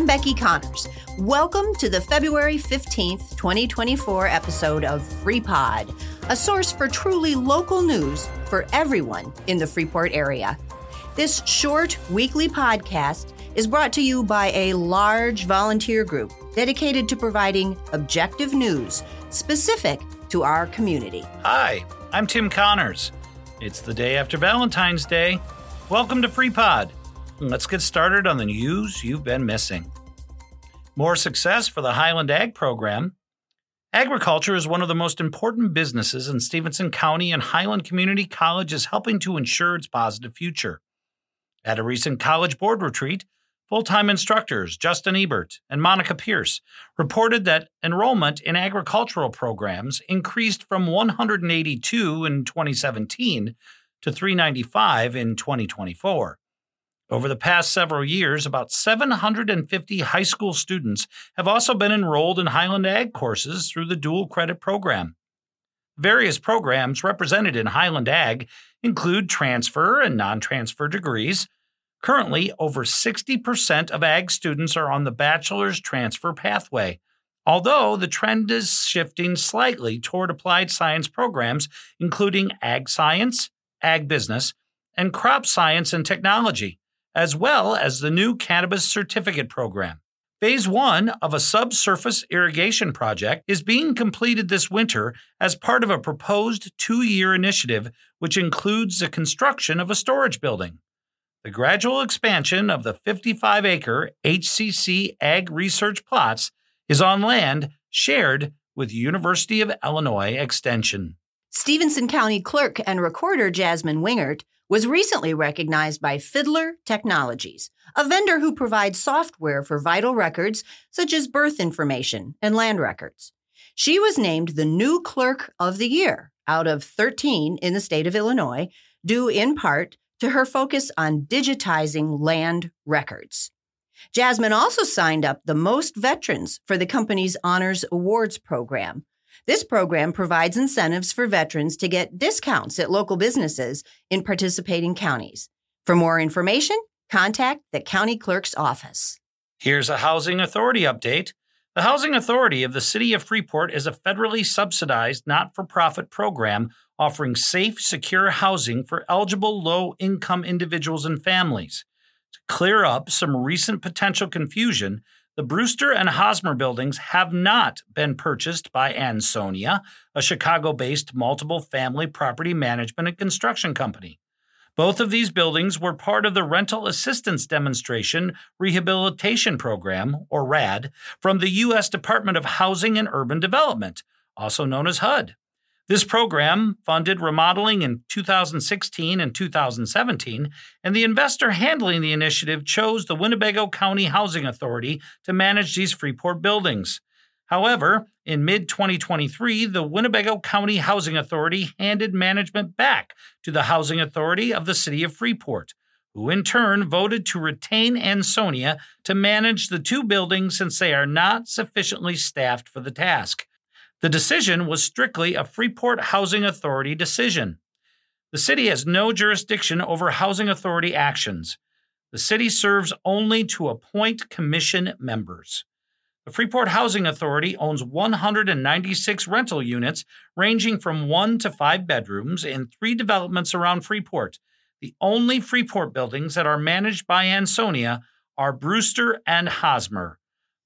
I'm Becky Connors. Welcome to the February 15th, 2024 episode of FreePod, a source for truly local news for everyone in the Freeport area. This short weekly podcast is brought to you by a large volunteer group dedicated to providing objective news specific to our community. Hi, I'm Tim Connors. It's the day after Valentine's Day. Welcome to FreePod. Let's get started on the news you've been missing. More success for the Highland Ag program. Agriculture is one of the most important businesses in Stephenson County, and Highland Community College is helping to ensure its positive future. At a recent college board retreat, full time instructors Justin Ebert and Monica Pierce reported that enrollment in agricultural programs increased from 182 in 2017 to 395 in 2024. Over the past several years, about 750 high school students have also been enrolled in Highland Ag courses through the dual credit program. Various programs represented in Highland Ag include transfer and non transfer degrees. Currently, over 60% of ag students are on the bachelor's transfer pathway, although the trend is shifting slightly toward applied science programs, including ag science, ag business, and crop science and technology as well as the new cannabis certificate program. Phase one of a subsurface irrigation project is being completed this winter as part of a proposed two year initiative, which includes the construction of a storage building. The gradual expansion of the 55 acre HCC Ag Research plots is on land shared with University of Illinois Extension. Stephenson County Clerk and Recorder Jasmine Wingert was recently recognized by Fidlar Technologies, a vendor who provides software for vital records such as birth information and land records. She was named the new Clerk of the Year out of 13 in the state of Illinois, due in part to her focus on digitizing land records. Jasmine also signed up the most veterans for the company's Honors Awards program, this program provides incentives for veterans to get discounts at local businesses in participating counties. For more information, contact the county clerk's office. Here's a Housing Authority update. The Housing Authority of the City of Freeport is a federally subsidized not for profit program offering safe, secure housing for eligible low income individuals and families. To clear up some recent potential confusion, the Brewster and Hosmer buildings have not been purchased by Ansonia, a Chicago based multiple family property management and construction company. Both of these buildings were part of the Rental Assistance Demonstration Rehabilitation Program, or RAD, from the U.S. Department of Housing and Urban Development, also known as HUD. This program funded remodeling in 2016 and 2017, and the investor handling the initiative chose the Winnebago County Housing Authority to manage these Freeport buildings. However, in mid 2023, the Winnebago County Housing Authority handed management back to the Housing Authority of the City of Freeport, who in turn voted to retain Ansonia to manage the two buildings since they are not sufficiently staffed for the task. The decision was strictly a Freeport Housing Authority decision. The city has no jurisdiction over housing authority actions. The city serves only to appoint commission members. The Freeport Housing Authority owns 196 rental units ranging from one to five bedrooms in three developments around Freeport. The only Freeport buildings that are managed by Ansonia are Brewster and Hosmer.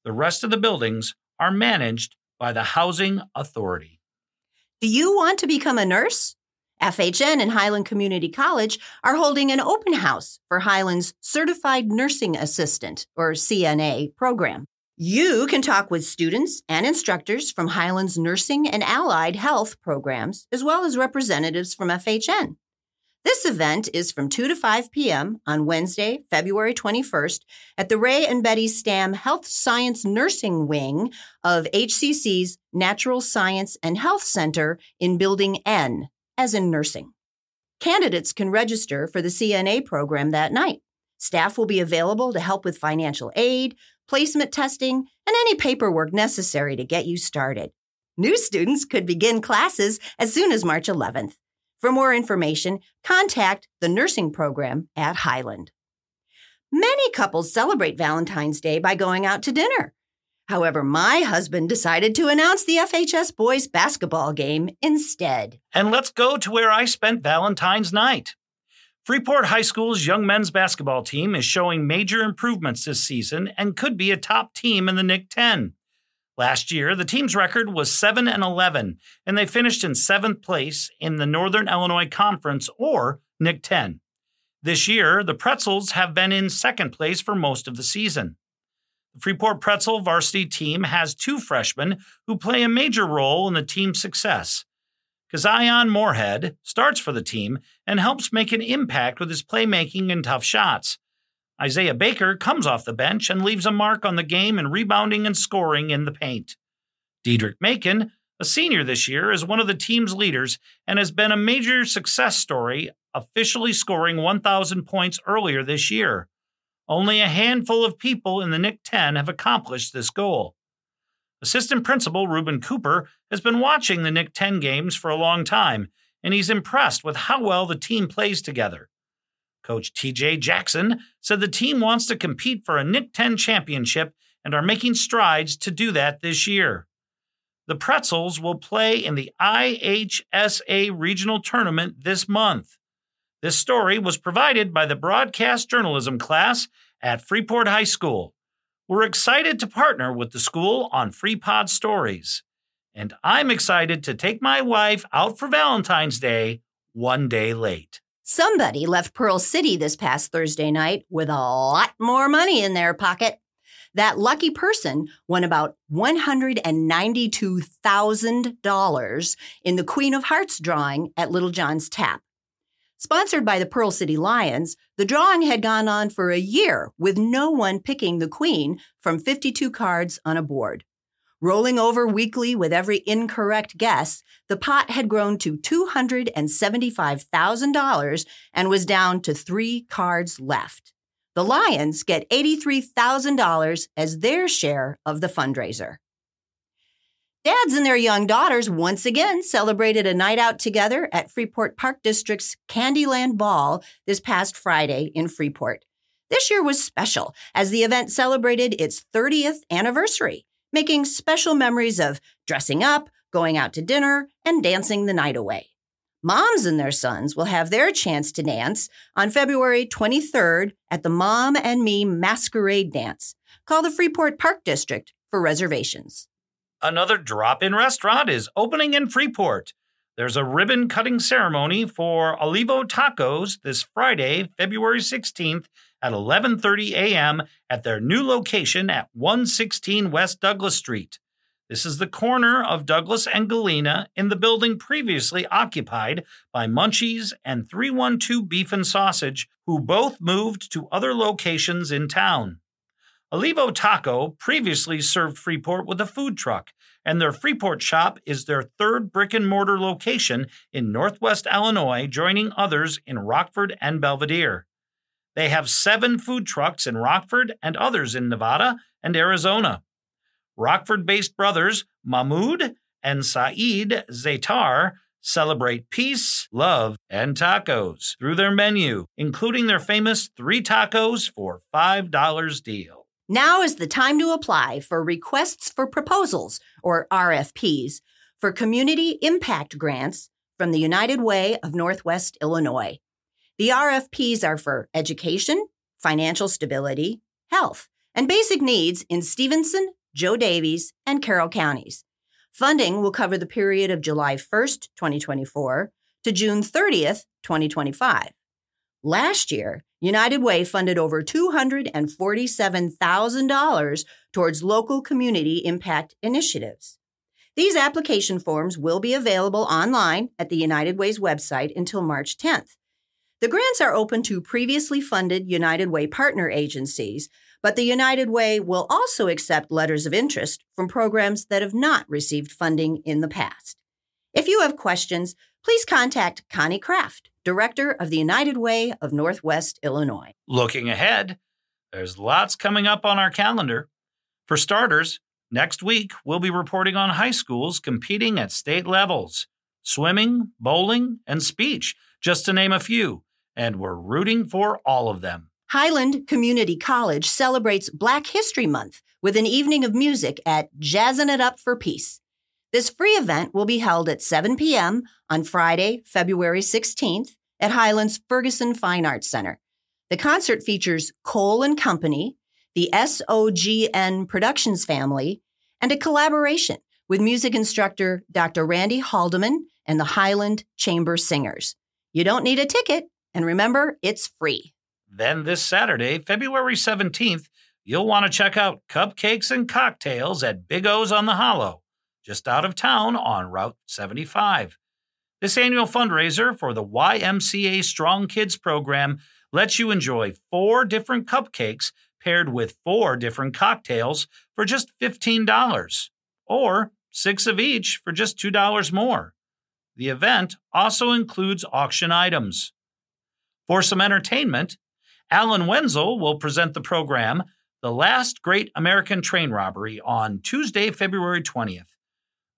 The rest of the buildings are managed by the Housing Authority. Do you want to become a nurse? FHN and Highland Community College are holding an open house for Highland's Certified Nursing Assistant, or CNA, program. You can talk with students and instructors from Highland's nursing and allied health programs, as well as representatives from FHN. This event is from 2 to 5 p.m. on Wednesday, February 21st at the Ray and Betty Stam Health Science Nursing Wing of HCC's Natural Science and Health Center in Building N, as in nursing. Candidates can register for the CNA program that night. Staff will be available to help with financial aid, placement testing, and any paperwork necessary to get you started. New students could begin classes as soon as March 11th. For more information, contact the nursing program at Highland. Many couples celebrate Valentine's Day by going out to dinner. However, my husband decided to announce the FHS boys basketball game instead. And let's go to where I spent Valentine's night. Freeport High School's young men's basketball team is showing major improvements this season and could be a top team in the NIC 10. Last year, the team's record was 7 and 11, and they finished in 7th place in the Northern Illinois Conference or NIC 10. This year, the Pretzels have been in second place for most of the season. The Freeport Pretzel varsity team has two freshmen who play a major role in the team's success. Kazion Moorhead starts for the team and helps make an impact with his playmaking and tough shots. Isaiah Baker comes off the bench and leaves a mark on the game in rebounding and scoring in the paint. Diedrich Macon, a senior this year, is one of the team's leaders and has been a major success story, officially scoring 1,000 points earlier this year. Only a handful of people in the NIC 10 have accomplished this goal. Assistant Principal Ruben Cooper has been watching the NIC 10 games for a long time, and he's impressed with how well the team plays together. Coach TJ Jackson said the team wants to compete for a NIC 10 championship and are making strides to do that this year. The Pretzels will play in the IHSA regional tournament this month. This story was provided by the broadcast journalism class at Freeport High School. We're excited to partner with the school on FreePod Stories. And I'm excited to take my wife out for Valentine's Day one day late. Somebody left Pearl City this past Thursday night with a lot more money in their pocket. That lucky person won about $192,000 in the Queen of Hearts drawing at Little John's Tap. Sponsored by the Pearl City Lions, the drawing had gone on for a year with no one picking the queen from 52 cards on a board. Rolling over weekly with every incorrect guess, the pot had grown to $275,000 and was down to three cards left. The Lions get $83,000 as their share of the fundraiser. Dads and their young daughters once again celebrated a night out together at Freeport Park District's Candyland Ball this past Friday in Freeport. This year was special as the event celebrated its 30th anniversary, making special memories of dressing up, going out to dinner, and dancing the night away. Moms and their sons will have their chance to dance on February 23rd at the Mom and Me Masquerade Dance. Call the Freeport Park District for reservations. Another drop in restaurant is opening in Freeport. There's a ribbon cutting ceremony for Olivo Tacos this Friday, February 16th at 11:30 a.m. at their new location at 116 West Douglas Street. This is the corner of Douglas and Galena in the building previously occupied by Munchies and 312 Beef and Sausage, who both moved to other locations in town. Olivo Taco previously served Freeport with a food truck, and their Freeport shop is their third brick and mortar location in Northwest Illinois, joining others in Rockford and Belvidere. They have seven food trucks in Rockford and others in Nevada and Arizona. Rockford based brothers Mahmoud and Saeed Zaitar celebrate peace, love, and tacos through their menu, including their famous three tacos for $5 deal. Now is the time to apply for requests for proposals, or RFPs, for community impact grants from the United Way of Northwest Illinois. The RFPs are for education, financial stability, health, and basic needs in Stephenson, Joe Daviess, and Carroll counties. Funding will cover the period of July 1st, 2024 to June 30th, 2025. Last year, United Way funded over $247,000 towards local community impact initiatives. These application forms will be available online at the United Way's website until March 10th. The grants are open to previously funded United Way partner agencies, but the United Way will also accept letters of interest from programs that have not received funding in the past. If you have questions, please contact Connie Kraft, Director of the United Way of Northwest Illinois. Looking ahead, there's lots coming up on our calendar. For starters, next week we'll be reporting on high schools competing at state levels swimming, bowling, and speech, just to name a few, and we're rooting for all of them. Highland Community College celebrates Black History Month with an evening of music at Jazzin' It Up for Peace. This free event will be held at 7 p.m. on Friday, February 16th at Highland's Ferguson Fine Arts Center. The concert features Cole and Company, the SOGN Productions family, and a collaboration with music instructor Dr. Randy Haldeman and the Highland Chamber Singers. You don't need a ticket, and remember, it's free. Then this Saturday, February 17th, you'll want to check out Cupcakes and Cocktails at Big O's on the Hollow, just out of town on Route 75. This annual fundraiser for the YMCA Strong Kids program lets you enjoy four different cupcakes paired with four different cocktails for just $15, or six of each for just $2 more. The event also includes auction items. For some entertainment, Alan Wenzel will present the program The Last Great American Train Robbery on Tuesday, February 20th.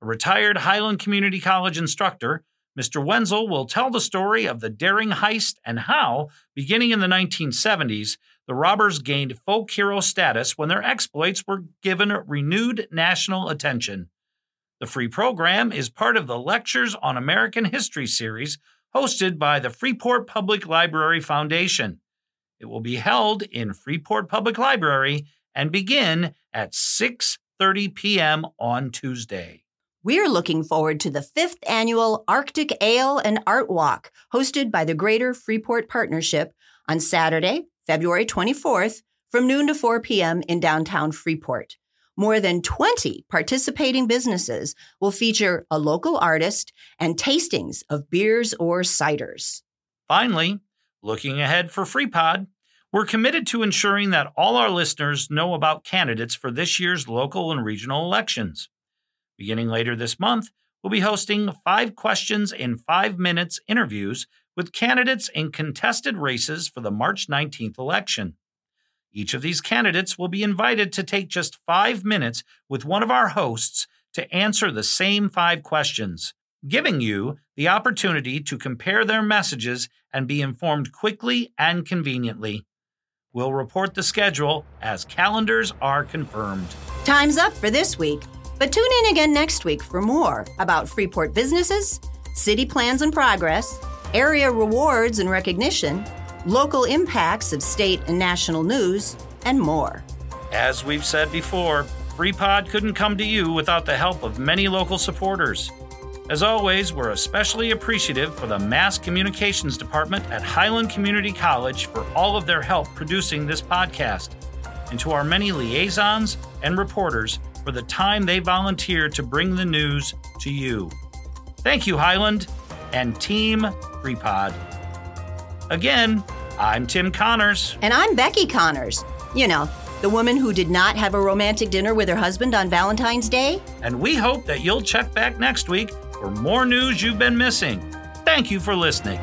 A retired Highland Community College instructor, Mr. Wenzel will tell the story of the daring heist and how, beginning in the 1970s, the robbers gained folk hero status when their exploits were given renewed national attention. The free program is part of the Lectures on American History series hosted by the Freeport Public Library Foundation. It will be held in Freeport Public Library and begin at 6:30 p.m. on Tuesday. We're looking forward to the fifth annual Arctic Ale and Art Walk, hosted by the Greater Freeport Partnership on Saturday, February 24th, from noon to 4 p.m. in downtown Freeport. More than 20 participating businesses will feature a local artist and tastings of beers or ciders. Finally, looking ahead for FreePod, we're committed to ensuring that all our listeners know about candidates for this year's local and regional elections. Beginning later this month, we'll be hosting five questions in five minutes interviews with candidates in contested races for the March 19th election. Each of these candidates will be invited to take just five minutes with one of our hosts to answer the same five questions, giving you the opportunity to compare their messages and be informed quickly and conveniently. We'll report the schedule as calendars are confirmed. Time's up for this week, but tune in again next week for more about Freeport businesses, city plans and progress, area rewards and recognition, local impacts of state and national news, and more. As we've said before, FreePod couldn't come to you without the help of many local supporters. As always, we're especially appreciative for the Mass Communications Department at Highland Community College for all of their help producing this podcast, and to our many liaisons and reporters for the time they volunteer to bring the news to you. Thank you, Highland and Team FreePod. Again, I'm Tim Connors. And I'm Becky Connors. You know, the woman who did not have a romantic dinner with her husband on Valentine's Day. And we hope that you'll check back next week for more news you've been missing. Thank you for listening.